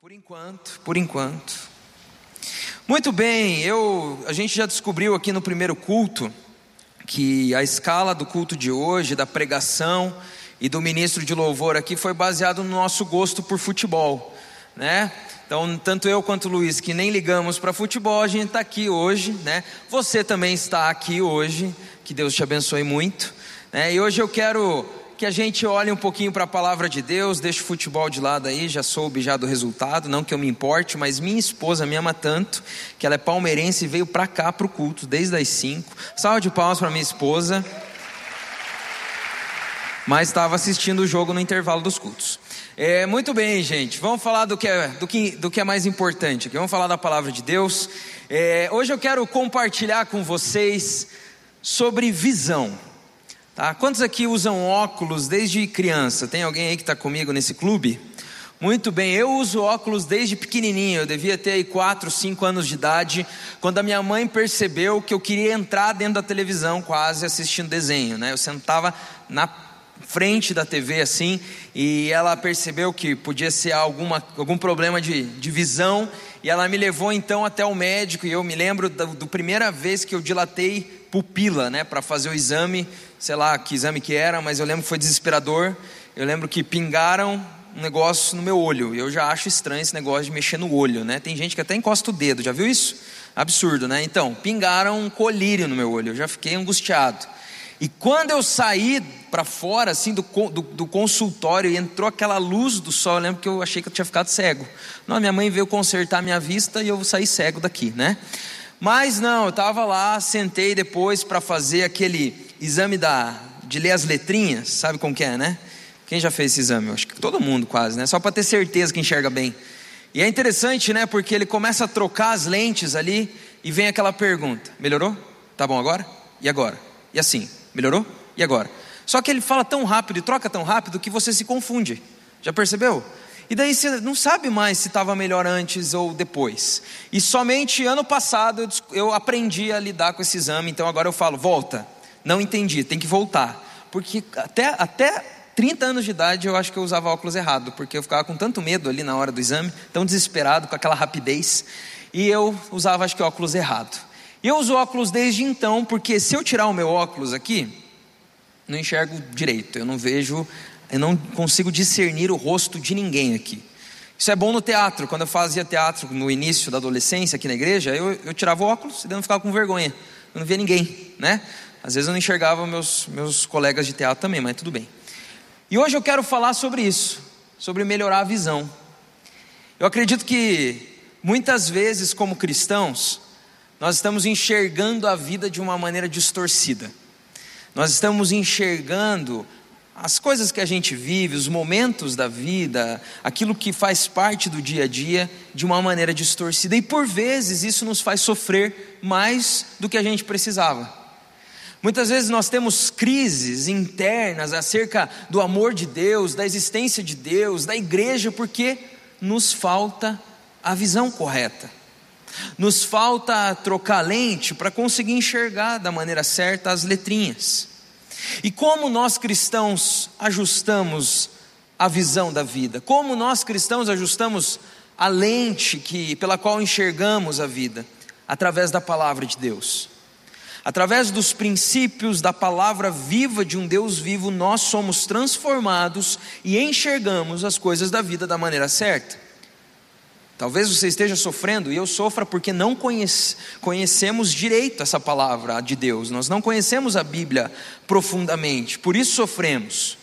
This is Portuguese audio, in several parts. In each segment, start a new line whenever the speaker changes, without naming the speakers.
Por enquanto, por enquanto. Muito bem, eu, a gente já descobriu aqui no primeiro culto que a escala do culto de hoje, da pregação e do ministro de louvor aqui foi baseado no nosso gosto por futebol, né? Então, tanto eu quanto o Luiz, que nem ligamos para futebol, a gente está aqui hoje, né? Você também está aqui hoje, que Deus te abençoe muito. Né? E hoje eu quero que a gente olhe um pouquinho para a palavra de Deus, deixe o futebol de lado aí, já soube já do resultado, não que eu me importe, mas minha esposa me ama tanto, que ela é palmeirense e veio para cá para o culto, desde as 5. Salve de palmas para minha esposa. Mas estava assistindo o jogo no intervalo dos cultos. É, muito bem, gente. Vamos falar do que, é, do, que, do que é mais importante aqui. Vamos falar da palavra de Deus. É, hoje eu quero compartilhar com vocês sobre visão. Tá? Quantos aqui usam óculos desde criança? Tem alguém aí que está comigo nesse clube? Muito bem, eu uso óculos desde pequenininho, eu devia ter aí 4, 5 anos de idade, quando a minha mãe percebeu que eu queria entrar dentro da televisão quase assistindo desenho, né? Eu sentava na frente da TV assim, e ela percebeu que podia ser alguma, algum problema de, de visão, e ela me levou então até o médico, e eu me lembro da do primeira vez que eu dilatei pupila, né, para fazer o exame, sei lá que exame que era, mas eu lembro que foi desesperador. Eu lembro que pingaram um negócio no meu olho. Eu já acho estranho esse negócio de mexer no olho, né? Tem gente que até encosta o dedo, já viu isso? Absurdo, né? Então, pingaram um colírio no meu olho, eu já fiquei angustiado. E quando eu saí para fora, assim, do, do, do, consultório, e entrou aquela luz do sol, eu lembro que eu achei que eu tinha ficado cego. Não, minha mãe veio consertar minha vista e eu saí cego daqui, né? Mas não, eu estava lá, sentei depois para fazer aquele exame da, de ler as letrinhas, sabe como que é, né? Quem já fez esse exame? Eu acho que todo mundo quase, né? Só para ter certeza que enxerga bem. E é interessante, né? Porque ele começa a trocar as lentes ali e vem aquela pergunta: melhorou? Tá bom agora? E agora? E assim? Melhorou? E agora? Só que ele fala tão rápido e troca tão rápido que você se confunde. Já percebeu? E daí você não sabe mais se estava melhor antes ou depois. E somente ano passado eu, aprendi a lidar com esse exame, então agora eu falo, volta. Não entendi, tem que voltar. Porque até, até 30 anos de idade eu acho que eu usava óculos errado, porque eu ficava com tanto medo ali na hora do exame, tão desesperado, com aquela rapidez, e eu usava acho que óculos errado. E eu uso óculos desde então, porque se eu tirar o meu óculos aqui, não enxergo direito, eu não vejo eu não consigo discernir o rosto de ninguém aqui. Isso é bom no teatro. Quando eu fazia teatro no início da adolescência aqui na igreja, eu, eu tirava o óculos e não ficava com vergonha. Eu não via ninguém, né? Às vezes eu não enxergava meus, meus colegas de teatro também, mas tudo bem. E hoje eu quero falar sobre isso, sobre melhorar a visão. Eu acredito que muitas vezes, como cristãos, nós estamos enxergando a vida de uma maneira distorcida. Nós estamos enxergando as coisas que a gente vive, os momentos da vida, aquilo que faz parte do dia a dia, de uma maneira distorcida. E por vezes isso nos faz sofrer mais do que a gente precisava. Muitas vezes nós temos crises internas acerca do amor de Deus, da existência de Deus, da igreja, porque nos falta a visão correta. Nos falta trocar lente para conseguir enxergar da maneira certa as letrinhas. E como nós cristãos ajustamos a visão da vida? Como nós cristãos ajustamos a lente que pela qual enxergamos a vida? Através da palavra de Deus. Através dos princípios da palavra viva de um Deus vivo, nós somos transformados e enxergamos as coisas da vida da maneira certa. Talvez você esteja sofrendo e eu sofra porque não conhece, conhecemos direito essa palavra de Deus, nós não conhecemos a Bíblia profundamente, por isso sofremos.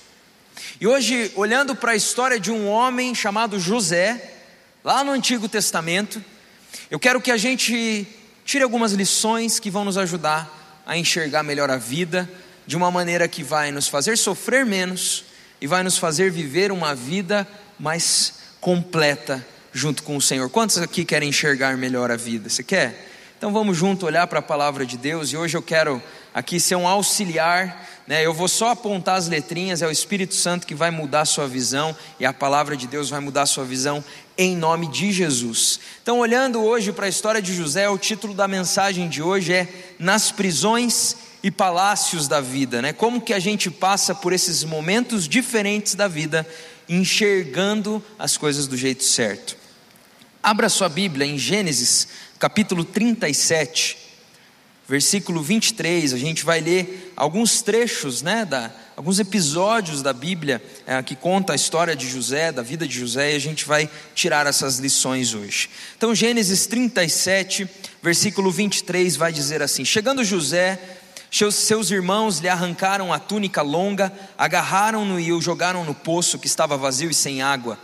E hoje, olhando para a história de um homem chamado José, lá no Antigo Testamento, eu quero que a gente tire algumas lições que vão nos ajudar a enxergar melhor a vida, de uma maneira que vai nos fazer sofrer menos e vai nos fazer viver uma vida mais completa junto com o Senhor. Quantos aqui querem enxergar melhor a vida? Você quer? Então vamos junto olhar para a palavra de Deus e hoje eu quero aqui ser um auxiliar, né? Eu vou só apontar as letrinhas, é o Espírito Santo que vai mudar a sua visão e a palavra de Deus vai mudar a sua visão em nome de Jesus. Então, olhando hoje para a história de José, o título da mensagem de hoje é Nas prisões e palácios da vida, né? Como que a gente passa por esses momentos diferentes da vida, enxergando as coisas do jeito certo. Abra sua Bíblia em Gênesis, capítulo 37, versículo 23. A gente vai ler alguns trechos, né, da, alguns episódios da Bíblia é, que conta a história de José, da vida de José, e a gente vai tirar essas lições hoje. Então, Gênesis 37, versículo 23 vai dizer assim: Chegando José, seus irmãos lhe arrancaram a túnica longa, agarraram-no e o jogaram no poço que estava vazio e sem água.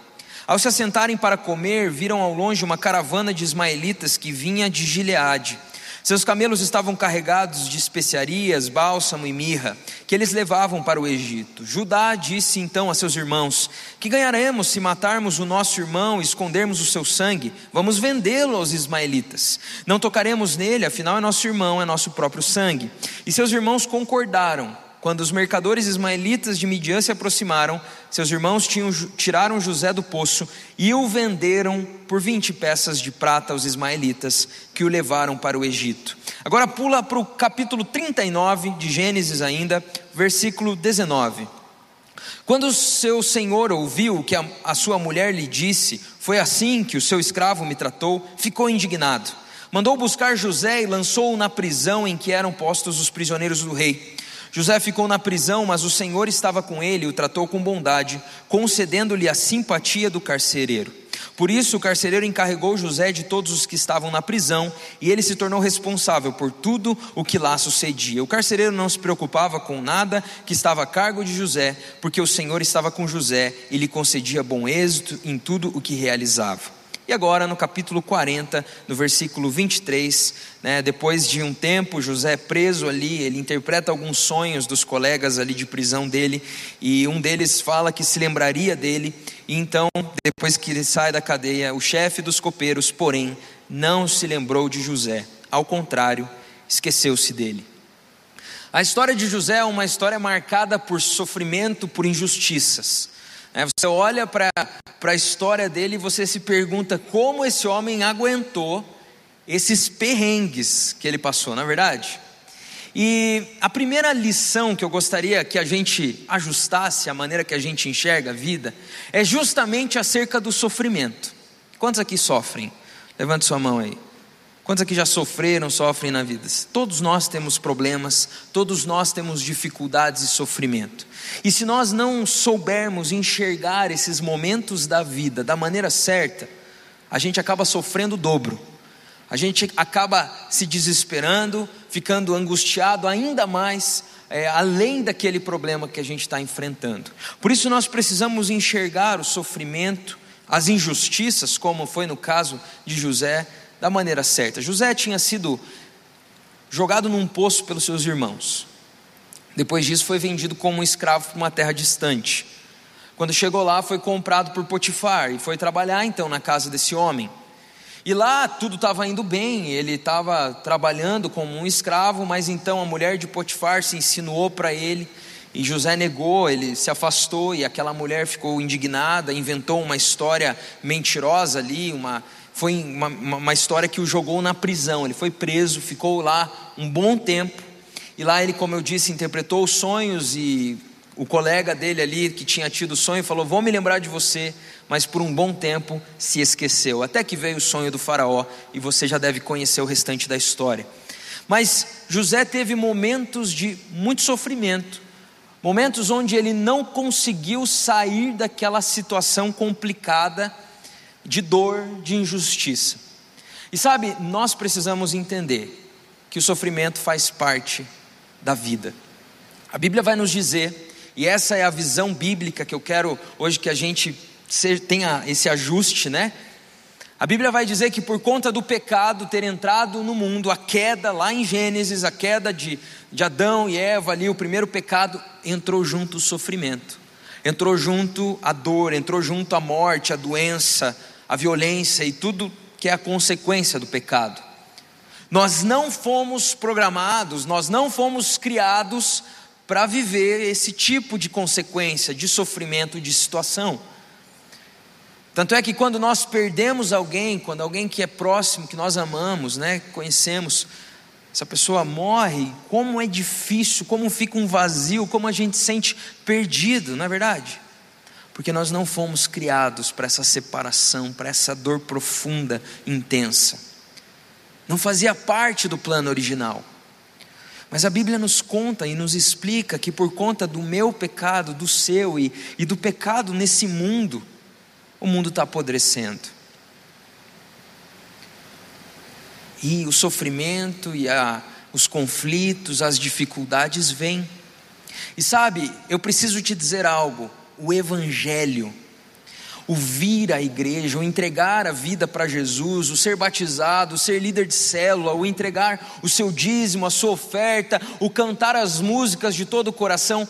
Ao se assentarem para comer, viram ao longe uma caravana de ismaelitas que vinha de Gileade. Seus camelos estavam carregados de especiarias, bálsamo e mirra, que eles levavam para o Egito. Judá disse então a seus irmãos: Que ganharemos se matarmos o nosso irmão e escondermos o seu sangue? Vamos vendê-lo aos ismaelitas. Não tocaremos nele, afinal é nosso irmão, é nosso próprio sangue. E seus irmãos concordaram. Quando os mercadores ismaelitas de Midian se aproximaram, seus irmãos tinham, tiraram José do poço e o venderam por 20 peças de prata aos ismaelitas, que o levaram para o Egito. Agora pula para o capítulo 39 de Gênesis ainda, versículo 19. Quando seu senhor ouviu o que a, a sua mulher lhe disse, foi assim que o seu escravo me tratou, ficou indignado. Mandou buscar José e lançou-o na prisão em que eram postos os prisioneiros do rei. José ficou na prisão, mas o Senhor estava com ele e o tratou com bondade, concedendo-lhe a simpatia do carcereiro. Por isso, o carcereiro encarregou José de todos os que estavam na prisão, e ele se tornou responsável por tudo o que lá sucedia. O carcereiro não se preocupava com nada que estava a cargo de José, porque o Senhor estava com José e lhe concedia bom êxito em tudo o que realizava. E agora, no capítulo 40, no versículo 23, né, depois de um tempo, José preso ali, ele interpreta alguns sonhos dos colegas ali de prisão dele, e um deles fala que se lembraria dele, e então, depois que ele sai da cadeia, o chefe dos copeiros, porém, não se lembrou de José, ao contrário, esqueceu-se dele. A história de José é uma história marcada por sofrimento, por injustiças. É, você olha para a história dele e você se pergunta como esse homem aguentou esses perrengues que ele passou, na é verdade? E a primeira lição que eu gostaria que a gente ajustasse a maneira que a gente enxerga a vida é justamente acerca do sofrimento. Quantos aqui sofrem? Levante sua mão aí. Quantos aqui já sofreram, sofrem na vida? Todos nós temos problemas, todos nós temos dificuldades e sofrimento. E se nós não soubermos enxergar esses momentos da vida da maneira certa, a gente acaba sofrendo o dobro. A gente acaba se desesperando, ficando angustiado ainda mais, é, além daquele problema que a gente está enfrentando. Por isso nós precisamos enxergar o sofrimento, as injustiças, como foi no caso de José, da maneira certa. José tinha sido jogado num poço pelos seus irmãos. Depois disso, foi vendido como um escravo para uma terra distante. Quando chegou lá, foi comprado por Potifar e foi trabalhar então na casa desse homem. E lá tudo estava indo bem, ele estava trabalhando como um escravo, mas então a mulher de Potifar se insinuou para ele e José negou, ele se afastou e aquela mulher ficou indignada, inventou uma história mentirosa ali, uma foi uma, uma história que o jogou na prisão. Ele foi preso, ficou lá um bom tempo. E lá ele, como eu disse, interpretou os sonhos e o colega dele ali que tinha tido o sonho falou: Vou me lembrar de você, mas por um bom tempo se esqueceu. Até que veio o sonho do Faraó e você já deve conhecer o restante da história. Mas José teve momentos de muito sofrimento, momentos onde ele não conseguiu sair daquela situação complicada de dor, de injustiça. E sabe, nós precisamos entender que o sofrimento faz parte da vida. A Bíblia vai nos dizer, e essa é a visão bíblica que eu quero hoje que a gente tenha esse ajuste, né? A Bíblia vai dizer que por conta do pecado ter entrado no mundo, a queda lá em Gênesis, a queda de, de Adão e Eva ali, o primeiro pecado, entrou junto o sofrimento, entrou junto a dor, entrou junto a morte, a doença, a violência e tudo que é a consequência do pecado. Nós não fomos programados, nós não fomos criados para viver esse tipo de consequência, de sofrimento, de situação. Tanto é que quando nós perdemos alguém, quando alguém que é próximo, que nós amamos, né, conhecemos, essa pessoa morre, como é difícil, como fica um vazio, como a gente sente perdido, não é verdade? Porque nós não fomos criados para essa separação, para essa dor profunda, intensa. Não fazia parte do plano original. Mas a Bíblia nos conta e nos explica que por conta do meu pecado, do seu e, e do pecado nesse mundo, o mundo está apodrecendo. E o sofrimento e a, os conflitos, as dificuldades vêm. E sabe, eu preciso te dizer algo: o Evangelho o vir à igreja, o entregar a vida para Jesus, o ser batizado, o ser líder de célula, o entregar o seu dízimo, a sua oferta, o cantar as músicas de todo o coração,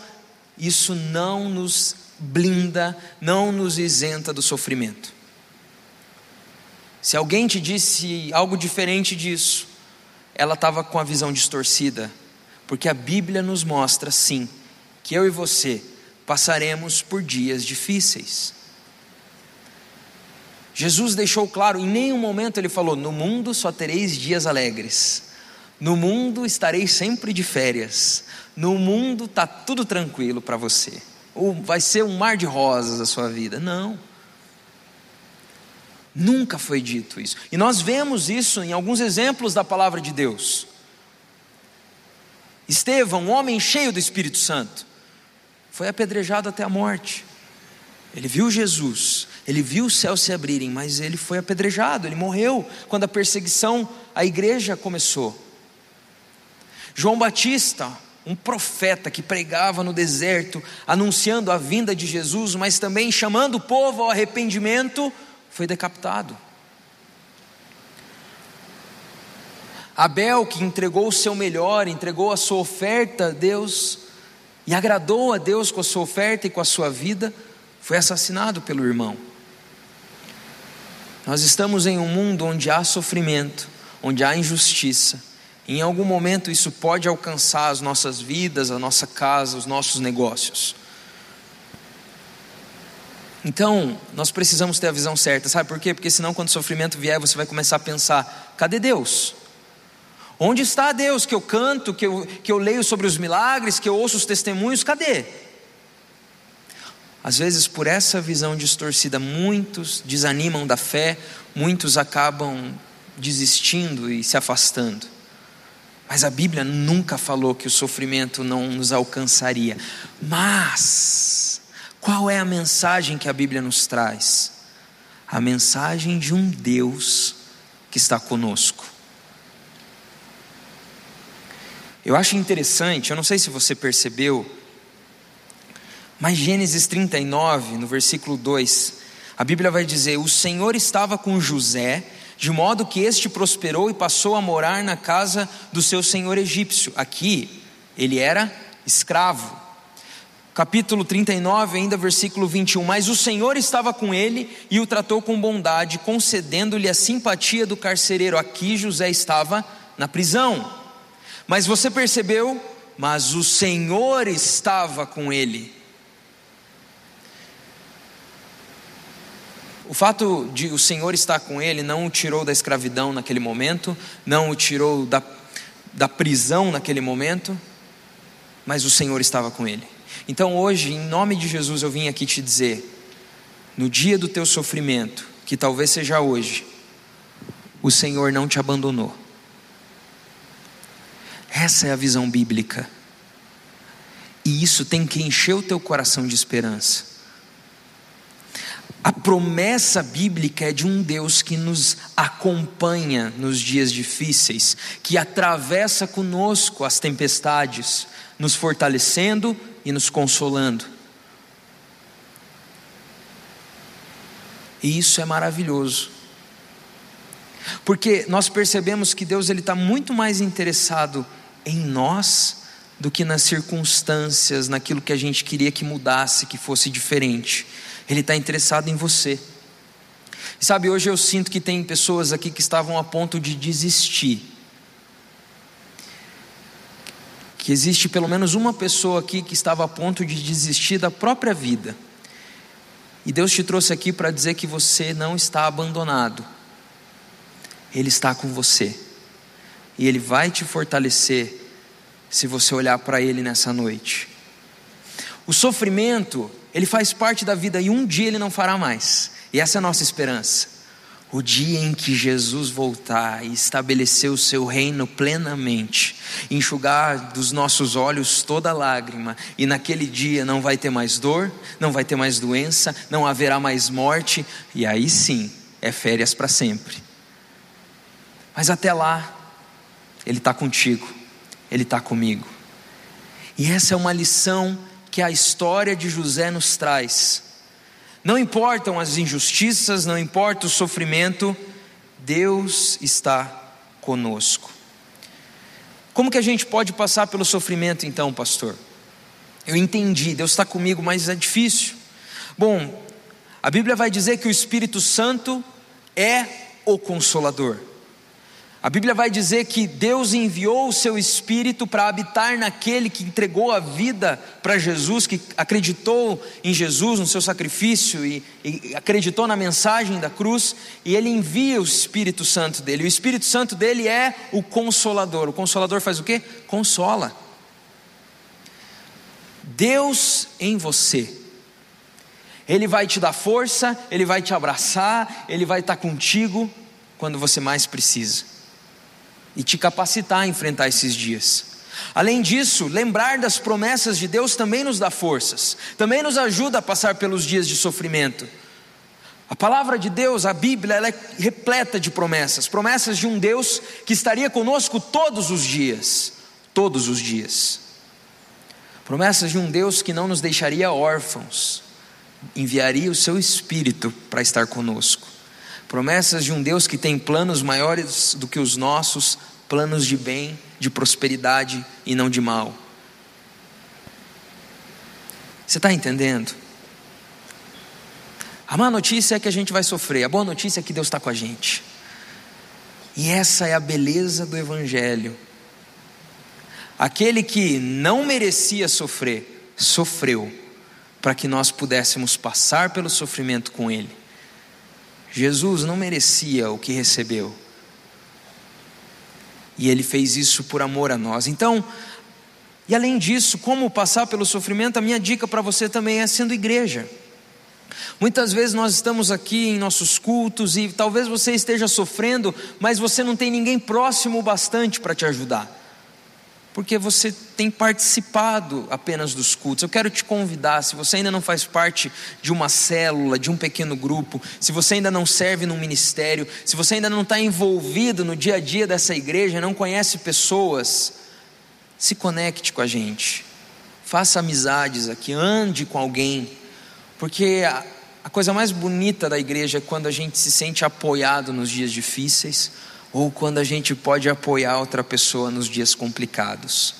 isso não nos blinda, não nos isenta do sofrimento. Se alguém te disse algo diferente disso, ela estava com a visão distorcida, porque a Bíblia nos mostra, sim, que eu e você passaremos por dias difíceis. Jesus deixou claro, em nenhum momento ele falou: No mundo só tereis dias alegres, no mundo estareis sempre de férias, no mundo está tudo tranquilo para você, ou vai ser um mar de rosas a sua vida. Não. Nunca foi dito isso. E nós vemos isso em alguns exemplos da palavra de Deus. Estevão, um homem cheio do Espírito Santo, foi apedrejado até a morte. Ele viu Jesus, ele viu os céus se abrirem, mas ele foi apedrejado, ele morreu quando a perseguição à igreja começou. João Batista, um profeta que pregava no deserto, anunciando a vinda de Jesus, mas também chamando o povo ao arrependimento, foi decapitado. Abel, que entregou o seu melhor, entregou a sua oferta Deus, e agradou a Deus com a sua oferta e com a sua vida, foi assassinado pelo irmão. Nós estamos em um mundo onde há sofrimento, onde há injustiça. Em algum momento isso pode alcançar as nossas vidas, a nossa casa, os nossos negócios. Então, nós precisamos ter a visão certa, sabe por quê? Porque senão, quando o sofrimento vier, você vai começar a pensar: cadê Deus? Onde está Deus que eu canto, que eu, que eu leio sobre os milagres, que eu ouço os testemunhos? Cadê? Às vezes, por essa visão distorcida, muitos desanimam da fé, muitos acabam desistindo e se afastando. Mas a Bíblia nunca falou que o sofrimento não nos alcançaria. Mas, qual é a mensagem que a Bíblia nos traz? A mensagem de um Deus que está conosco. Eu acho interessante, eu não sei se você percebeu, mas Gênesis 39, no versículo 2, a Bíblia vai dizer: O Senhor estava com José, de modo que este prosperou e passou a morar na casa do seu senhor egípcio. Aqui, ele era escravo. Capítulo 39, ainda versículo 21. Mas o Senhor estava com ele e o tratou com bondade, concedendo-lhe a simpatia do carcereiro. Aqui José estava na prisão. Mas você percebeu? Mas o Senhor estava com ele. O fato de o Senhor estar com ele não o tirou da escravidão naquele momento, não o tirou da, da prisão naquele momento, mas o Senhor estava com ele. Então hoje, em nome de Jesus, eu vim aqui te dizer: no dia do teu sofrimento, que talvez seja hoje, o Senhor não te abandonou. Essa é a visão bíblica. E isso tem que encher o teu coração de esperança. A promessa bíblica é de um Deus que nos acompanha nos dias difíceis, que atravessa conosco as tempestades, nos fortalecendo e nos consolando. E isso é maravilhoso, porque nós percebemos que Deus ele está muito mais interessado em nós do que nas circunstâncias, naquilo que a gente queria que mudasse, que fosse diferente. Ele está interessado em você. E sabe, hoje eu sinto que tem pessoas aqui que estavam a ponto de desistir. Que existe pelo menos uma pessoa aqui que estava a ponto de desistir da própria vida. E Deus te trouxe aqui para dizer que você não está abandonado. Ele está com você. E Ele vai te fortalecer se você olhar para Ele nessa noite. O sofrimento, ele faz parte da vida e um dia ele não fará mais. E essa é a nossa esperança. O dia em que Jesus voltar e estabelecer o seu reino plenamente, enxugar dos nossos olhos toda lágrima, e naquele dia não vai ter mais dor, não vai ter mais doença, não haverá mais morte, e aí sim é férias para sempre. Mas até lá, Ele está contigo, Ele está comigo. E essa é uma lição que a história de José nos traz não importam as injustiças, não importa o sofrimento, Deus está conosco. Como que a gente pode passar pelo sofrimento então, pastor? Eu entendi, Deus está comigo, mas é difícil. Bom, a Bíblia vai dizer que o Espírito Santo é o consolador. A Bíblia vai dizer que Deus enviou o seu Espírito para habitar naquele que entregou a vida para Jesus, que acreditou em Jesus, no seu sacrifício e, e, acreditou na mensagem da cruz, e ele envia o Espírito Santo dele. O Espírito Santo dele é o consolador. O consolador faz o quê? Consola. Deus em você. Ele vai te dar força, ele vai te abraçar, ele vai estar contigo quando você mais precisa e te capacitar a enfrentar esses dias. Além disso, lembrar das promessas de Deus também nos dá forças, também nos ajuda a passar pelos dias de sofrimento. A palavra de Deus, a Bíblia, ela é repleta de promessas, promessas de um Deus que estaria conosco todos os dias, todos os dias. Promessas de um Deus que não nos deixaria órfãos, enviaria o seu Espírito para estar conosco. Promessas de um Deus que tem planos maiores do que os nossos, planos de bem, de prosperidade e não de mal. Você está entendendo? A má notícia é que a gente vai sofrer, a boa notícia é que Deus está com a gente. E essa é a beleza do Evangelho. Aquele que não merecia sofrer, sofreu, para que nós pudéssemos passar pelo sofrimento com Ele. Jesus não merecia o que recebeu. E ele fez isso por amor a nós. Então, e além disso, como passar pelo sofrimento, a minha dica para você também é sendo igreja. Muitas vezes nós estamos aqui em nossos cultos e talvez você esteja sofrendo, mas você não tem ninguém próximo bastante para te ajudar porque você tem participado apenas dos cultos. Eu quero te convidar, se você ainda não faz parte de uma célula, de um pequeno grupo, se você ainda não serve num ministério, se você ainda não está envolvido no dia a dia dessa igreja, não conhece pessoas, se conecte com a gente, faça amizades aqui, ande com alguém, porque a, a coisa mais bonita da igreja é quando a gente se sente apoiado nos dias difíceis ou quando a gente pode apoiar outra pessoa nos dias complicados.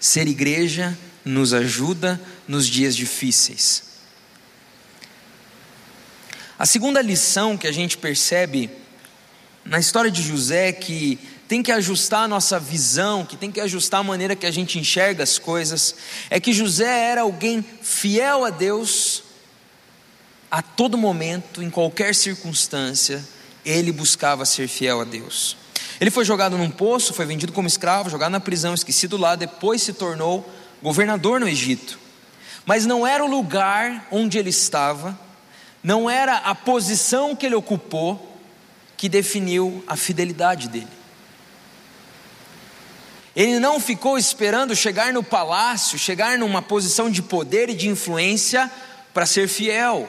Ser igreja nos ajuda nos dias difíceis. A segunda lição que a gente percebe na história de José é que tem que ajustar a nossa visão, que tem que ajustar a maneira que a gente enxerga as coisas, é que José era alguém fiel a Deus a todo momento, em qualquer circunstância, ele buscava ser fiel a Deus. Ele foi jogado num poço, foi vendido como escravo, jogado na prisão, esquecido lá, depois se tornou governador no Egito. Mas não era o lugar onde ele estava, não era a posição que ele ocupou que definiu a fidelidade dele. Ele não ficou esperando chegar no palácio, chegar numa posição de poder e de influência para ser fiel.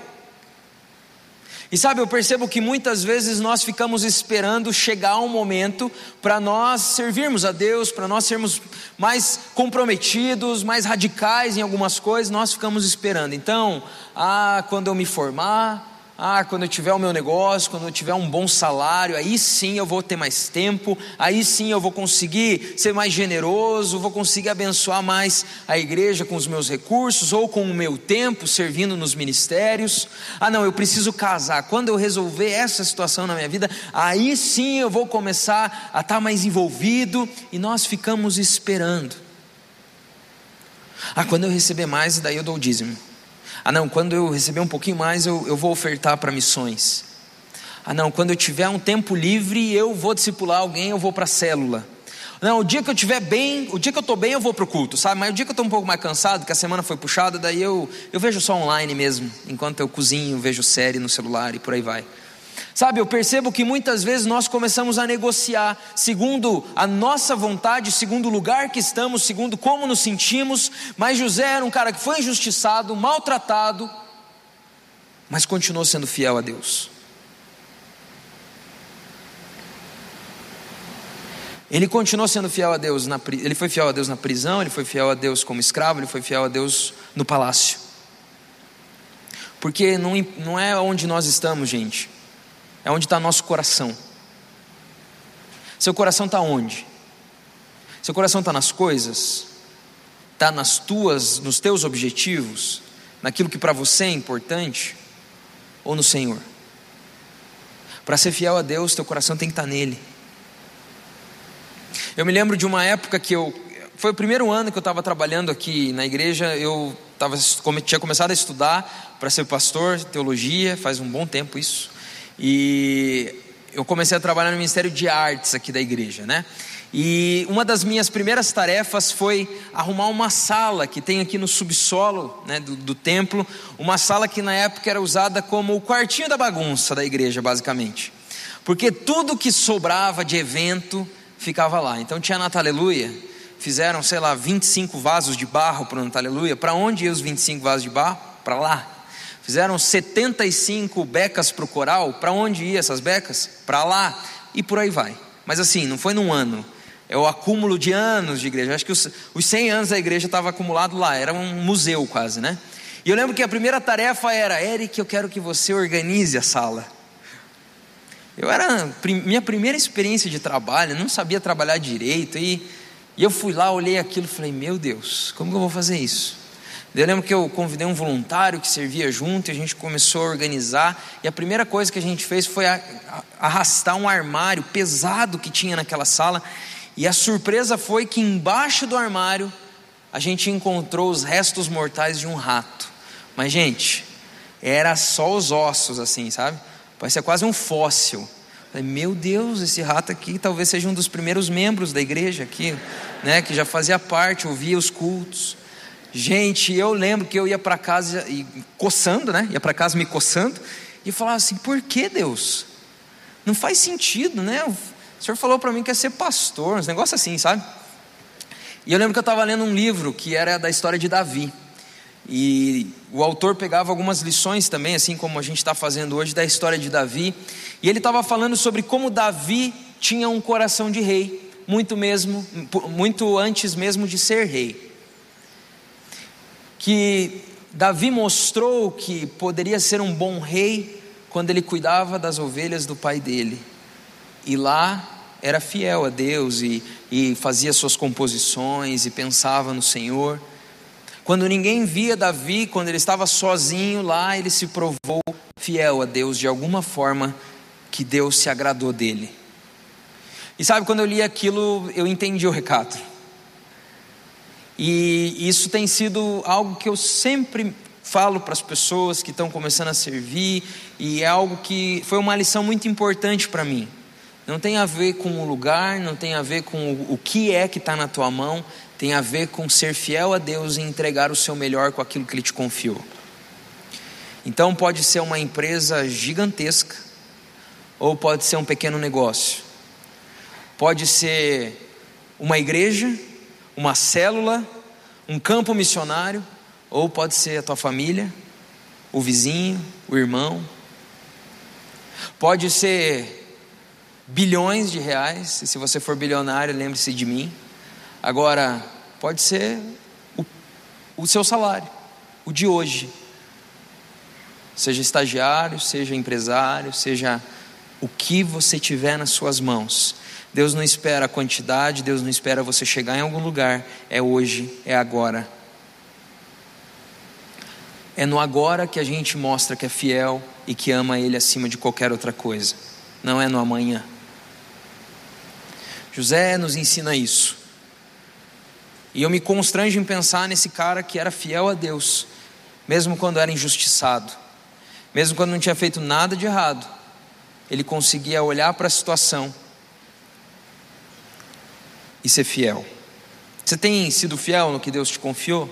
E sabe, eu percebo que muitas vezes nós ficamos esperando chegar um momento para nós servirmos a Deus, para nós sermos mais comprometidos, mais radicais em algumas coisas, nós ficamos esperando. Então, ah, quando eu me formar, ah, quando eu tiver o meu negócio, quando eu tiver um bom salário, aí sim eu vou ter mais tempo, aí sim eu vou conseguir ser mais generoso, vou conseguir abençoar mais a igreja com os meus recursos ou com o meu tempo servindo nos ministérios. Ah, não, eu preciso casar. Quando eu resolver essa situação na minha vida, aí sim eu vou começar a estar mais envolvido e nós ficamos esperando. Ah, quando eu receber mais, daí eu dou o dízimo. Ah, não, quando eu receber um pouquinho mais, eu, eu vou ofertar para missões. Ah, não, quando eu tiver um tempo livre, eu vou discipular alguém, eu vou para a célula. Não, o dia que eu estiver bem, o dia que eu estou bem, eu vou para o culto, sabe? Mas o dia que eu estou um pouco mais cansado, que a semana foi puxada, daí eu, eu vejo só online mesmo. Enquanto eu cozinho, vejo série no celular e por aí vai. Sabe, eu percebo que muitas vezes nós começamos a negociar segundo a nossa vontade, segundo o lugar que estamos, segundo como nos sentimos. Mas José era um cara que foi injustiçado, maltratado, mas continuou sendo fiel a Deus. Ele continuou sendo fiel a Deus, na, ele foi fiel a Deus na prisão, ele foi fiel a Deus como escravo, ele foi fiel a Deus no palácio. Porque não, não é onde nós estamos, gente, é onde está nosso coração. Seu coração está onde? Seu coração está nas coisas? Está nas tuas, nos teus objetivos? Naquilo que para você é importante? Ou no Senhor? Para ser fiel a Deus, teu coração tem que estar tá nele. Eu me lembro de uma época que eu. Foi o primeiro ano que eu estava trabalhando aqui na igreja. Eu tava, tinha começado a estudar para ser pastor, teologia, faz um bom tempo isso. E eu comecei a trabalhar no Ministério de Artes aqui da igreja, né? E uma das minhas primeiras tarefas foi arrumar uma sala que tem aqui no subsolo né, do, do, templo, uma sala que na época era usada como o quartinho da bagunça da igreja, basicamente. Porque tudo que sobrava de evento ficava lá. Então tinha Nataleluia, fizeram, sei lá, 25 vasos de barro para o Nataleluia. Para onde iam os 25 vasos de barro? Para lá. Fizeram 75 becas para o coral. Para onde iam essas becas? Para lá. E por aí vai. Mas assim, não foi num ano. É o acúmulo de anos de igreja. Acho que os, os 100 anos da igreja estavam acumulados lá. Era um museu quase, né? E eu lembro que a primeira tarefa era: Eric, eu quero que você organize a sala. Eu era minha primeira experiência de trabalho, não sabia trabalhar direito e, e eu fui lá, olhei aquilo falei: Meu Deus, como que eu vou fazer isso? Eu lembro que eu convidei um voluntário que servia junto e a gente começou a organizar. E a primeira coisa que a gente fez foi arrastar um armário pesado que tinha naquela sala. E a surpresa foi que embaixo do armário a gente encontrou os restos mortais de um rato. Mas, gente, era só os ossos, assim, sabe? Parecia quase um fóssil. Falei, meu Deus, esse rato aqui talvez seja um dos primeiros membros da igreja aqui, né, que já fazia parte, ouvia os cultos. Gente, eu lembro que eu ia para casa e coçando, né? Ia para casa me coçando e falava assim: "Por que Deus? Não faz sentido, né? O Senhor falou para mim que ia ser pastor, uns negócios assim, sabe?" E eu lembro que eu estava lendo um livro que era da história de Davi. E o autor pegava algumas lições também, assim como a gente está fazendo hoje, da história de Davi. E ele estava falando sobre como Davi tinha um coração de rei, muito mesmo, muito antes mesmo de ser rei. Que Davi mostrou que poderia ser um bom rei quando ele cuidava das ovelhas do pai dele. E lá era fiel a Deus e, e fazia suas composições e pensava no Senhor. Quando ninguém via Davi, quando ele estava sozinho lá, ele se provou fiel a Deus de alguma forma que Deus se agradou dele. E sabe, quando eu li aquilo, eu entendi o recado. E isso tem sido algo que eu sempre falo para as pessoas que estão começando a servir, e é algo que foi uma lição muito importante para mim. Não tem a ver com o lugar, não tem a ver com o que é que está na tua mão, tem a ver com ser fiel a Deus e entregar o seu melhor com aquilo que Ele te confiou. Então pode ser uma empresa gigantesca, ou pode ser um pequeno negócio, pode ser uma igreja, uma célula, um campo missionário, ou pode ser a tua família, o vizinho, o irmão, pode ser bilhões de reais, e se você for bilionário, lembre-se de mim. Agora, pode ser o, o seu salário, o de hoje. Seja estagiário, seja empresário, seja o que você tiver nas suas mãos. Deus não espera a quantidade, Deus não espera você chegar em algum lugar. É hoje, é agora. É no agora que a gente mostra que é fiel e que ama Ele acima de qualquer outra coisa. Não é no amanhã. José nos ensina isso. E eu me constranjo em pensar nesse cara que era fiel a Deus, mesmo quando era injustiçado, mesmo quando não tinha feito nada de errado, ele conseguia olhar para a situação e ser fiel. Você tem sido fiel no que Deus te confiou?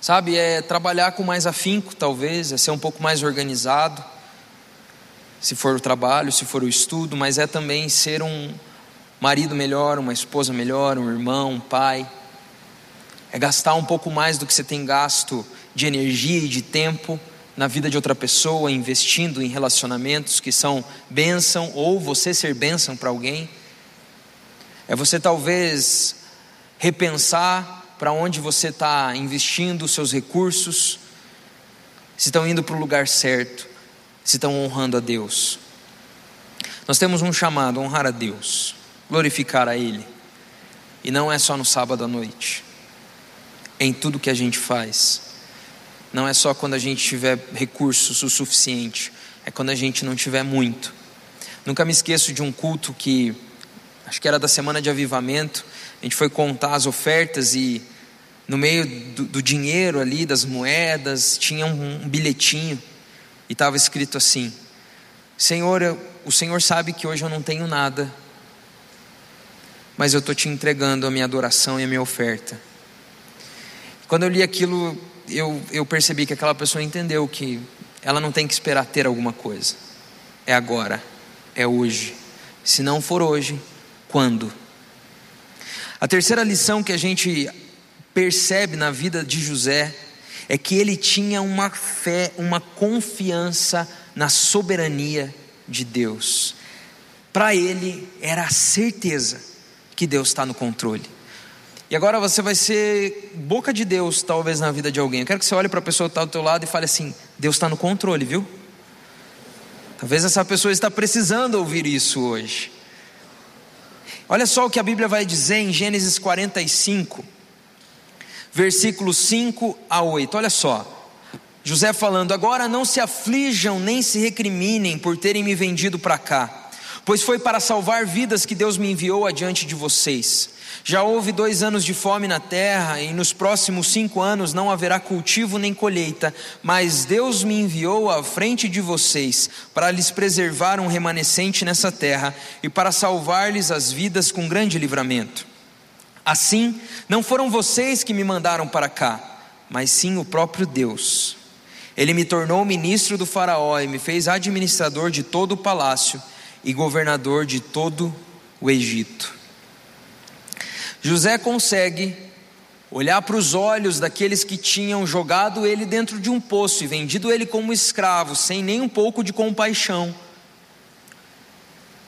Sabe, é trabalhar com mais afinco, talvez, é ser um pouco mais organizado, se for o trabalho, se for o estudo, mas é também ser um marido melhor, uma esposa melhor, um irmão, um pai. É gastar um pouco mais do que você tem gasto de energia e de tempo na vida de outra pessoa, investindo em relacionamentos que são bênção, ou você ser bênção para alguém. É você talvez repensar para onde você está investindo os seus recursos, se estão indo para o lugar certo, se estão honrando a Deus. Nós temos um chamado, honrar a Deus, glorificar a Ele, e não é só no sábado à noite, é em tudo que a gente faz, não é só quando a gente tiver recursos o suficiente, é quando a gente não tiver muito. Nunca me esqueço de um culto que, acho que era da semana de avivamento, a gente foi contar as ofertas e no meio do, do dinheiro ali, das moedas, tinha um, um bilhetinho e estava escrito assim: Senhor, eu, o Senhor sabe que hoje eu não tenho nada, mas eu estou te entregando a minha adoração e a minha oferta. Quando eu li aquilo, eu, eu percebi que aquela pessoa entendeu que ela não tem que esperar ter alguma coisa, é agora, é hoje. Se não for hoje, quando? A terceira lição que a gente percebe na vida de José é que ele tinha uma fé, uma confiança na soberania de Deus. Para ele era a certeza que Deus está no controle. E agora você vai ser boca de Deus, talvez, na vida de alguém. Eu quero que você olhe para a pessoa que está do teu lado e fale assim: Deus está no controle, viu? Talvez essa pessoa está precisando ouvir isso hoje. Olha só o que a Bíblia vai dizer em Gênesis 45, versículos 5 a 8. Olha só. José falando: Agora não se aflijam nem se recriminem por terem me vendido para cá, pois foi para salvar vidas que Deus me enviou adiante de vocês. Já houve dois anos de fome na terra, e nos próximos cinco anos não haverá cultivo nem colheita, mas Deus me enviou à frente de vocês para lhes preservar um remanescente nessa terra e para salvar-lhes as vidas com grande livramento. Assim, não foram vocês que me mandaram para cá, mas sim o próprio Deus. Ele me tornou ministro do Faraó e me fez administrador de todo o palácio e governador de todo o Egito. José consegue olhar para os olhos daqueles que tinham jogado ele dentro de um poço e vendido ele como escravo, sem nem um pouco de compaixão,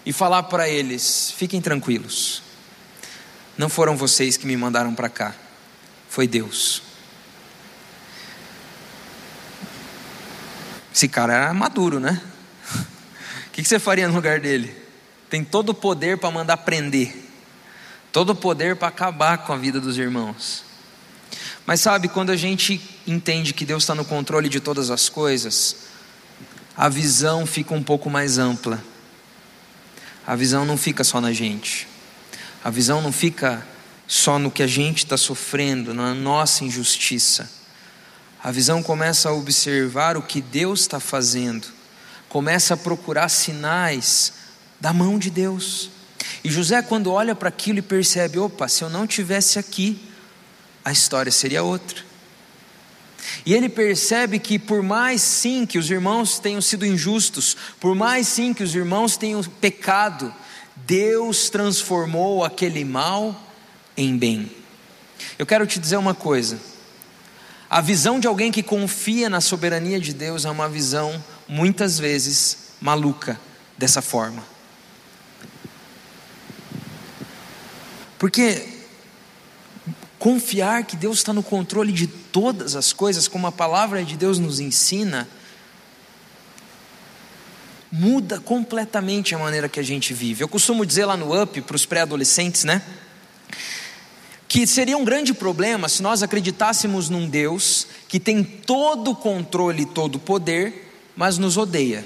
e falar para eles: fiquem tranquilos, não foram vocês que me mandaram para cá, foi Deus. Esse cara era maduro, né? O que você faria no lugar dele? Tem todo o poder para mandar prender todo o poder para acabar com a vida dos irmãos. Mas sabe, quando a gente entende que Deus está no controle de todas as coisas, a visão fica um pouco mais ampla. A visão não fica só na gente. A visão não fica só no que a gente está sofrendo, na nossa injustiça. A visão começa a observar o que Deus está fazendo, começa a procurar sinais da mão de Deus. E José, quando olha para aquilo e percebe: opa, se eu não tivesse aqui, a história seria outra. E ele percebe que, por mais sim que os irmãos tenham sido injustos, por mais sim que os irmãos tenham pecado, Deus transformou aquele mal em bem. Eu quero te dizer uma coisa: a visão de alguém que confia na soberania de Deus é uma visão, muitas vezes, maluca dessa forma. Porque confiar que Deus está no controle de todas as coisas, como a palavra de Deus nos ensina, muda completamente a maneira que a gente vive. Eu costumo dizer lá no UP para os pré-adolescentes, né? Que seria um grande problema se nós acreditássemos num Deus que tem todo o controle e todo o poder, mas nos odeia.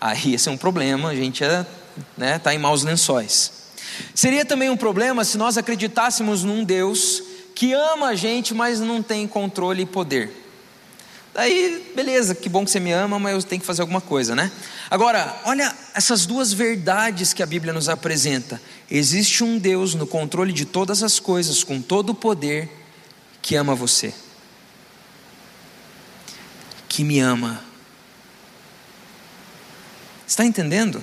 Aí esse é um problema, a gente está é, né, tá em maus lençóis. Seria também um problema se nós acreditássemos num Deus que ama a gente, mas não tem controle e poder. Daí, beleza, que bom que você me ama, mas eu tenho que fazer alguma coisa, né? Agora, olha essas duas verdades que a Bíblia nos apresenta. Existe um Deus no controle de todas as coisas, com todo o poder, que ama você, que me ama. Está entendendo?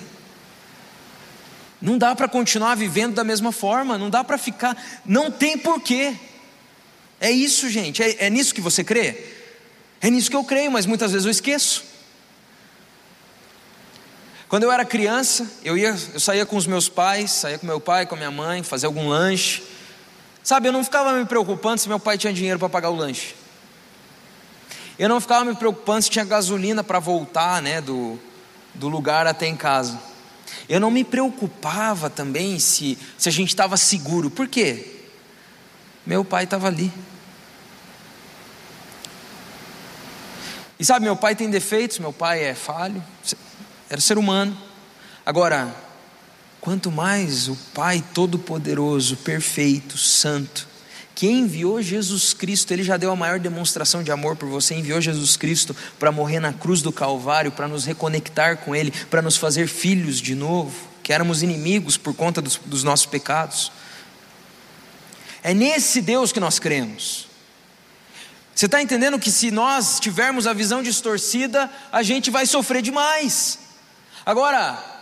Não dá para continuar vivendo da mesma forma, não dá para ficar, não tem porquê. É isso, gente, é, é nisso que você crê? É nisso que eu creio, mas muitas vezes eu esqueço. Quando eu era criança, eu, ia, eu saía com os meus pais, saía com meu pai, com a minha mãe, fazer algum lanche. Sabe, eu não ficava me preocupando se meu pai tinha dinheiro para pagar o lanche. Eu não ficava me preocupando se tinha gasolina para voltar né, do, do lugar até em casa. Eu não me preocupava também se, se a gente estava seguro. Por quê? Meu pai estava ali. E sabe, meu pai tem defeitos, meu pai é falho, era ser humano. Agora, quanto mais o Pai Todo-Poderoso, perfeito, santo, que enviou Jesus Cristo, ele já deu a maior demonstração de amor por você, enviou Jesus Cristo para morrer na cruz do Calvário, para nos reconectar com Ele, para nos fazer filhos de novo, que éramos inimigos por conta dos, dos nossos pecados. É nesse Deus que nós cremos. Você está entendendo que se nós tivermos a visão distorcida, a gente vai sofrer demais. Agora,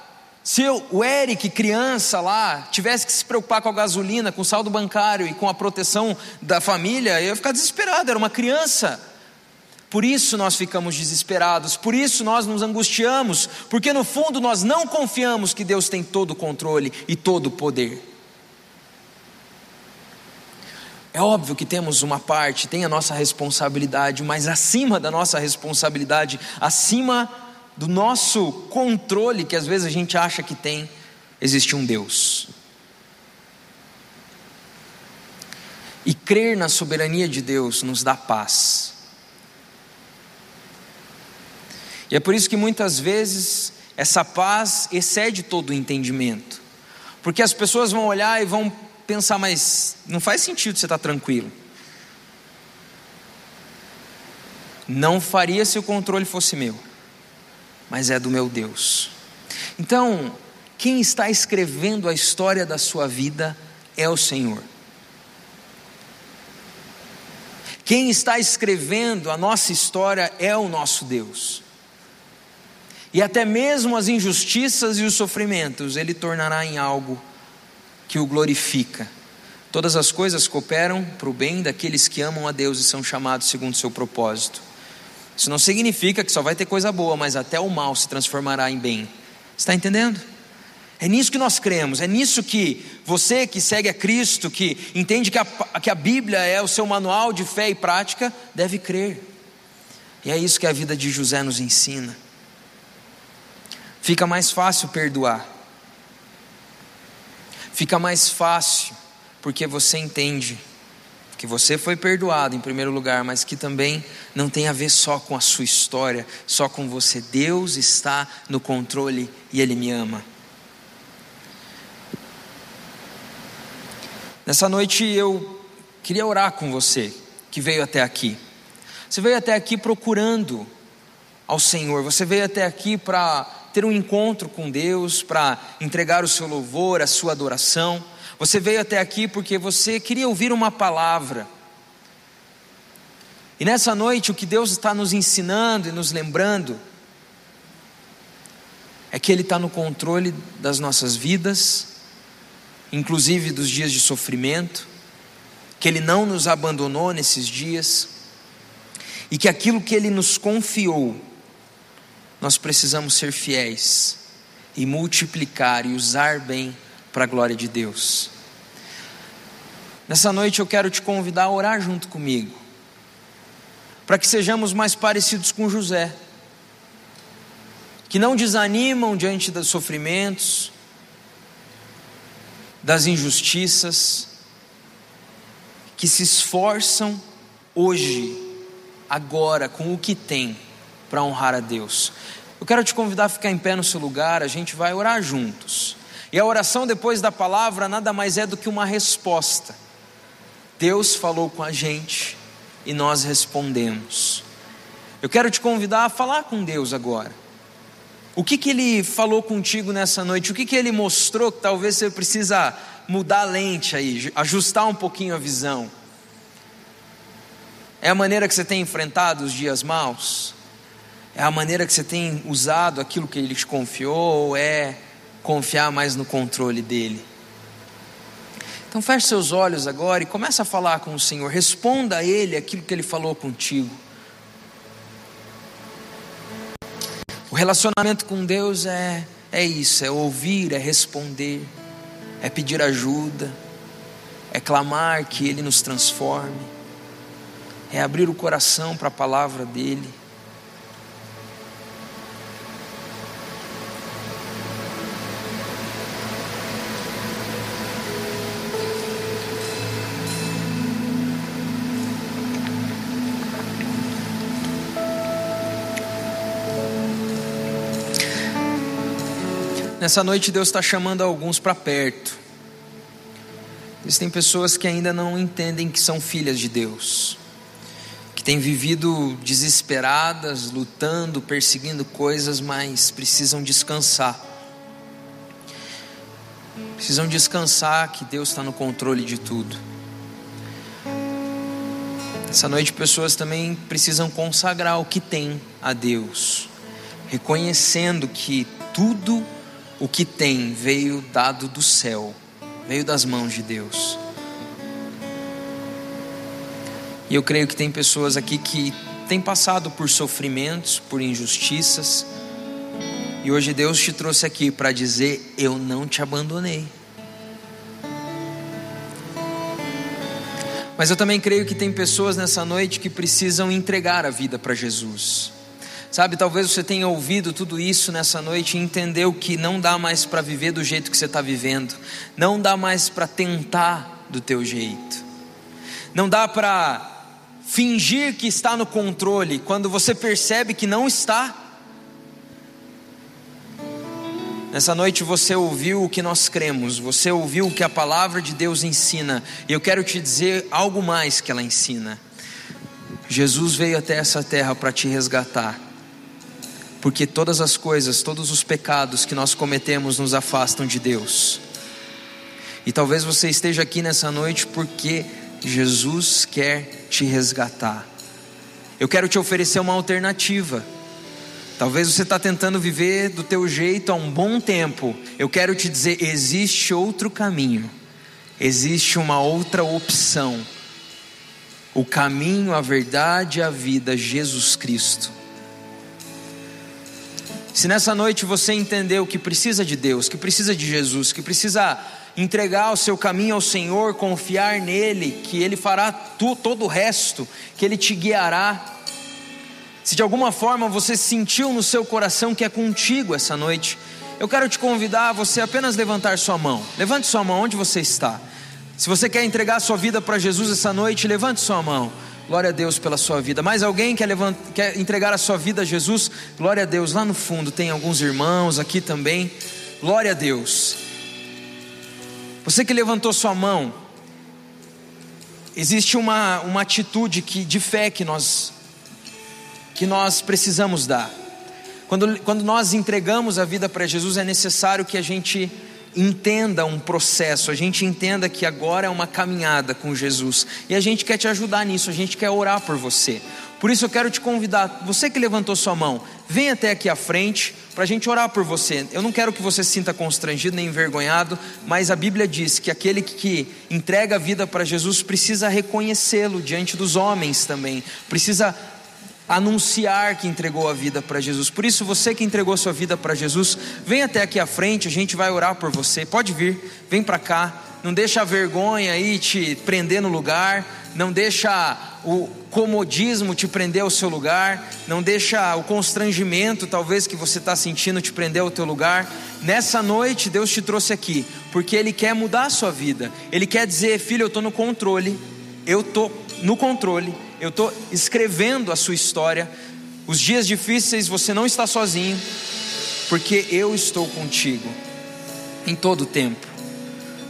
se eu, o Eric, criança lá, tivesse que se preocupar com a gasolina, com o saldo bancário e com a proteção da família, eu ia ficar desesperado, era uma criança. Por isso nós ficamos desesperados, por isso nós nos angustiamos, porque no fundo nós não confiamos que Deus tem todo o controle e todo o poder. É óbvio que temos uma parte, tem a nossa responsabilidade, mas acima da nossa responsabilidade, acima do nosso controle, que às vezes a gente acha que tem, existe um Deus. E crer na soberania de Deus nos dá paz. E é por isso que muitas vezes essa paz excede todo o entendimento. Porque as pessoas vão olhar e vão pensar, mas não faz sentido você estar tranquilo. Não faria se o controle fosse meu, mas é do meu Deus. Então, quem está escrevendo a história da sua vida é o Senhor. Quem está escrevendo a nossa história é o nosso Deus. E até mesmo as injustiças e os sofrimentos Ele tornará em algo que o glorifica. Todas as coisas cooperam para o bem daqueles que amam a Deus e são chamados segundo o seu propósito. Isso não significa que só vai ter coisa boa, mas até o mal se transformará em bem. Está entendendo? É nisso que nós cremos, é nisso que você que segue a Cristo, que entende que a, que a Bíblia é o seu manual de fé e prática, deve crer. E é isso que a vida de José nos ensina. Fica mais fácil perdoar Fica mais fácil, porque você entende que você foi perdoado em primeiro lugar, mas que também não tem a ver só com a sua história, só com você. Deus está no controle e Ele me ama. Nessa noite eu queria orar com você que veio até aqui. Você veio até aqui procurando ao Senhor, você veio até aqui para ter um encontro com Deus, para entregar o seu louvor, a sua adoração. Você veio até aqui porque você queria ouvir uma palavra. E nessa noite, o que Deus está nos ensinando e nos lembrando é que Ele está no controle das nossas vidas, inclusive dos dias de sofrimento, que Ele não nos abandonou nesses dias, e que aquilo que Ele nos confiou, nós precisamos ser fiéis e multiplicar e usar bem para a glória de Deus. Nessa noite eu quero te convidar a orar junto comigo, para que sejamos mais parecidos com José, que não desanimam diante dos sofrimentos, das injustiças, que se esforçam hoje, agora, com o que tem para honrar a Deus. Eu quero te convidar a ficar em pé no seu lugar, a gente vai orar juntos. E a oração depois da palavra nada mais é do que uma resposta. Deus falou com a gente e nós respondemos. Eu quero te convidar a falar com Deus agora. O que, que Ele falou contigo nessa noite? O que, que Ele mostrou que talvez você precisa mudar a lente aí, ajustar um pouquinho a visão? É a maneira que você tem enfrentado os dias maus? É a maneira que você tem usado aquilo que Ele te confiou? Ou é confiar mais no controle dEle? Então feche seus olhos agora e comece a falar com o Senhor. Responda a Ele aquilo que Ele falou contigo. O relacionamento com Deus é, é isso: é ouvir, é responder, é pedir ajuda, é clamar que Ele nos transforme, é abrir o coração para a palavra dEle. Nessa noite Deus está chamando alguns para perto. Existem pessoas que ainda não entendem que são filhas de Deus, que têm vivido desesperadas, lutando, perseguindo coisas, mas precisam descansar. Precisam descansar que Deus está no controle de tudo. Essa noite, pessoas também precisam consagrar o que têm a Deus, reconhecendo que tudo o que tem veio dado do céu, veio das mãos de Deus. E eu creio que tem pessoas aqui que têm passado por sofrimentos, por injustiças, e hoje Deus te trouxe aqui para dizer: Eu não te abandonei. Mas eu também creio que tem pessoas nessa noite que precisam entregar a vida para Jesus. Sabe, talvez você tenha ouvido tudo isso nessa noite e entendeu que não dá mais para viver do jeito que você está vivendo, não dá mais para tentar do teu jeito, não dá para fingir que está no controle quando você percebe que não está. Nessa noite você ouviu o que nós cremos, você ouviu o que a palavra de Deus ensina, e eu quero te dizer algo mais que ela ensina. Jesus veio até essa terra para te resgatar porque todas as coisas, todos os pecados que nós cometemos nos afastam de Deus. E talvez você esteja aqui nessa noite porque Jesus quer te resgatar. Eu quero te oferecer uma alternativa. Talvez você está tentando viver do teu jeito há um bom tempo. Eu quero te dizer, existe outro caminho. Existe uma outra opção. O caminho, a verdade e a vida, Jesus Cristo. Se nessa noite você entendeu que precisa de Deus, que precisa de Jesus, que precisa entregar o seu caminho ao Senhor, confiar nele, que Ele fará tu, todo o resto, que Ele te guiará. Se de alguma forma você sentiu no seu coração que é contigo essa noite, eu quero te convidar a você apenas levantar sua mão. Levante sua mão onde você está. Se você quer entregar sua vida para Jesus essa noite, levante sua mão. Glória a Deus pela sua vida. Mais alguém quer, levant... quer entregar a sua vida a Jesus? Glória a Deus. Lá no fundo tem alguns irmãos aqui também. Glória a Deus. Você que levantou sua mão, existe uma, uma atitude que, de fé que nós, que nós precisamos dar. Quando, quando nós entregamos a vida para Jesus, é necessário que a gente entenda um processo, a gente entenda que agora é uma caminhada com Jesus e a gente quer te ajudar nisso, a gente quer orar por você. Por isso eu quero te convidar, você que levantou sua mão, vem até aqui à frente para a gente orar por você. Eu não quero que você se sinta constrangido nem envergonhado, mas a Bíblia diz que aquele que entrega a vida para Jesus precisa reconhecê-lo diante dos homens também, precisa anunciar que entregou a vida para Jesus. Por isso, você que entregou sua vida para Jesus, vem até aqui à frente, a gente vai orar por você. Pode vir, vem para cá. Não deixa a vergonha aí te prender no lugar, não deixa o comodismo te prender ao seu lugar, não deixa o constrangimento talvez que você está sentindo te prender ao teu lugar. Nessa noite Deus te trouxe aqui porque Ele quer mudar a sua vida. Ele quer dizer, filho, eu estou no controle, eu estou no controle eu estou escrevendo a sua história. Os dias difíceis você não está sozinho, porque eu estou contigo em todo o tempo.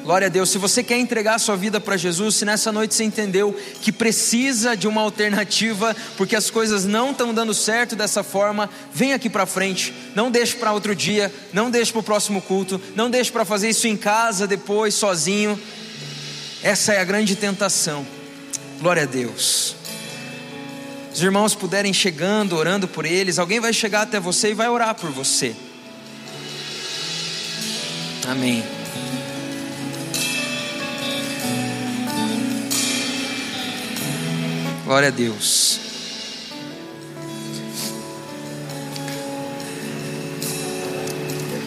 Glória a Deus. Se você quer entregar a sua vida para Jesus, se nessa noite você entendeu que precisa de uma alternativa, porque as coisas não estão dando certo dessa forma, vem aqui para frente. Não deixe para outro dia, não deixe para o próximo culto, não deixe para fazer isso em casa depois, sozinho. Essa é a grande tentação. Glória a Deus. Os irmãos puderem chegando, orando por eles, alguém vai chegar até você e vai orar por você. Amém. Glória a Deus.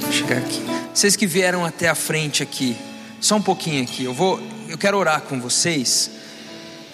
Vou chegar aqui. Vocês que vieram até a frente aqui, só um pouquinho aqui. Eu vou, eu quero orar com vocês.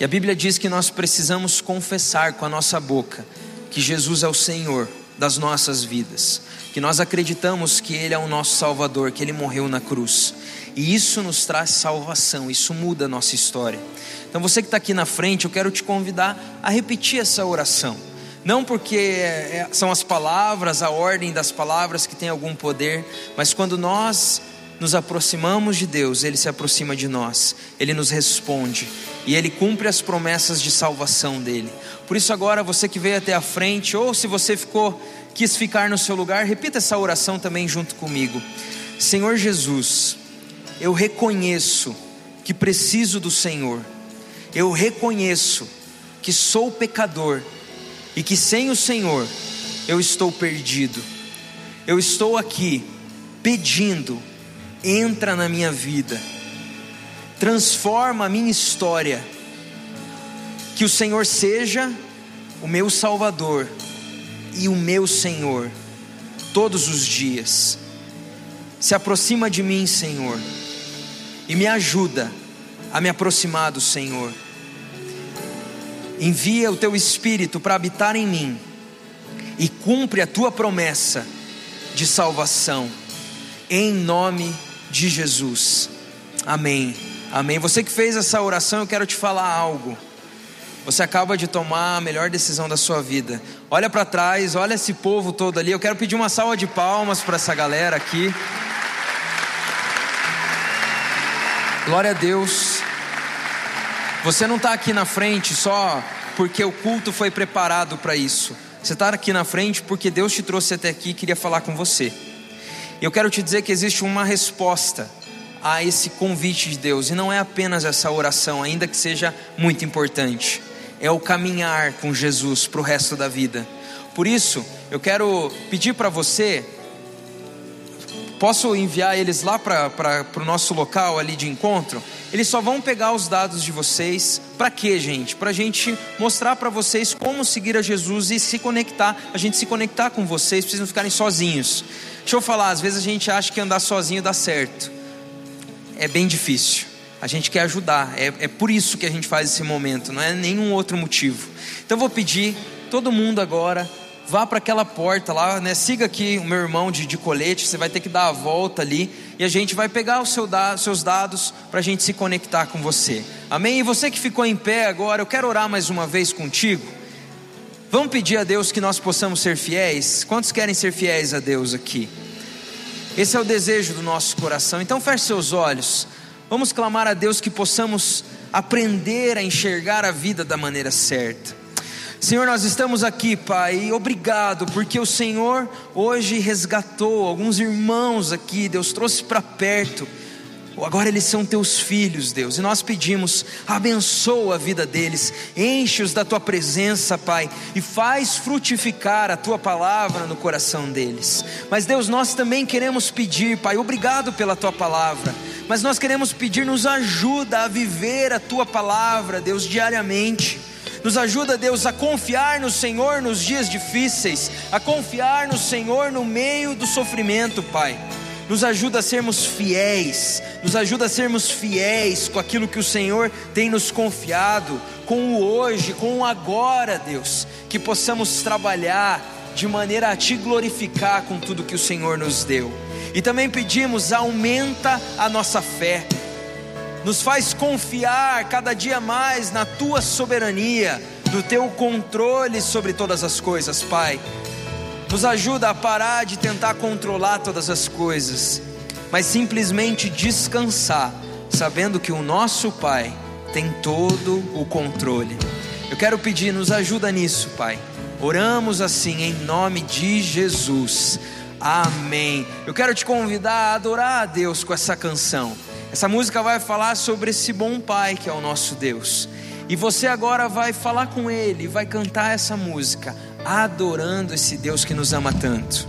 E a Bíblia diz que nós precisamos confessar com a nossa boca que Jesus é o Senhor das nossas vidas, que nós acreditamos que Ele é o nosso Salvador, que Ele morreu na cruz, e isso nos traz salvação, isso muda a nossa história. Então você que está aqui na frente, eu quero te convidar a repetir essa oração. Não porque é, é, são as palavras, a ordem das palavras que tem algum poder, mas quando nós nos aproximamos de Deus, Ele se aproxima de nós, Ele nos responde e Ele cumpre as promessas de salvação dele. Por isso, agora, você que veio até a frente, ou se você ficou, quis ficar no seu lugar, repita essa oração também junto comigo. Senhor Jesus, eu reconheço que preciso do Senhor eu reconheço que sou pecador e que sem o Senhor eu estou perdido. Eu estou aqui pedindo, entra na minha vida, transforma a minha história, que o Senhor seja o meu Salvador e o meu Senhor todos os dias. Se aproxima de mim, Senhor, e me ajuda a me aproximar do Senhor. Envia o teu espírito para habitar em mim e cumpre a tua promessa de salvação, em nome de Jesus. Amém. Amém. Você que fez essa oração, eu quero te falar algo. Você acaba de tomar a melhor decisão da sua vida. Olha para trás, olha esse povo todo ali. Eu quero pedir uma salva de palmas para essa galera aqui. Glória a Deus. Você não está aqui na frente só porque o culto foi preparado para isso. Você está aqui na frente porque Deus te trouxe até aqui e queria falar com você. Eu quero te dizer que existe uma resposta a esse convite de Deus, e não é apenas essa oração, ainda que seja muito importante, é o caminhar com Jesus para o resto da vida. Por isso, eu quero pedir para você Posso enviar eles lá para o nosso local ali de encontro? Eles só vão pegar os dados de vocês. Para quê, gente? Para a gente mostrar para vocês como seguir a Jesus e se conectar. A gente se conectar com vocês, precisam ficarem sozinhos. Deixa eu falar, às vezes a gente acha que andar sozinho dá certo. É bem difícil. A gente quer ajudar. É, é por isso que a gente faz esse momento, não é nenhum outro motivo. Então eu vou pedir todo mundo agora vá para aquela porta lá, né? Siga aqui o meu irmão de, de colete, você vai ter que dar a volta ali e a gente vai pegar os seu da, seus dados para a gente se conectar com você. Amém? E você que ficou em pé agora, eu quero orar mais uma vez contigo. Vamos pedir a Deus que nós possamos ser fiéis. Quantos querem ser fiéis a Deus aqui? Esse é o desejo do nosso coração. Então feche seus olhos. Vamos clamar a Deus que possamos aprender a enxergar a vida da maneira certa. Senhor, nós estamos aqui, Pai, obrigado, porque o Senhor hoje resgatou alguns irmãos aqui, Deus trouxe para perto. Agora eles são teus filhos, Deus, e nós pedimos, abençoa a vida deles, enche-os da tua presença, Pai, e faz frutificar a tua palavra no coração deles. Mas, Deus, nós também queremos pedir, Pai, obrigado pela tua palavra, mas nós queremos pedir, nos ajuda a viver a tua palavra, Deus, diariamente. Nos ajuda, Deus, a confiar no Senhor nos dias difíceis, a confiar no Senhor no meio do sofrimento, Pai. Nos ajuda a sermos fiéis, nos ajuda a sermos fiéis com aquilo que o Senhor tem nos confiado, com o hoje, com o agora, Deus, que possamos trabalhar de maneira a te glorificar com tudo que o Senhor nos deu. E também pedimos, aumenta a nossa fé nos faz confiar cada dia mais na tua soberania, no teu controle sobre todas as coisas, Pai. Nos ajuda a parar de tentar controlar todas as coisas, mas simplesmente descansar sabendo que o nosso Pai tem todo o controle. Eu quero pedir, nos ajuda nisso, Pai. Oramos assim em nome de Jesus. Amém. Eu quero te convidar a adorar a Deus com essa canção. Essa música vai falar sobre esse bom Pai que é o nosso Deus. E você agora vai falar com Ele, vai cantar essa música, adorando esse Deus que nos ama tanto.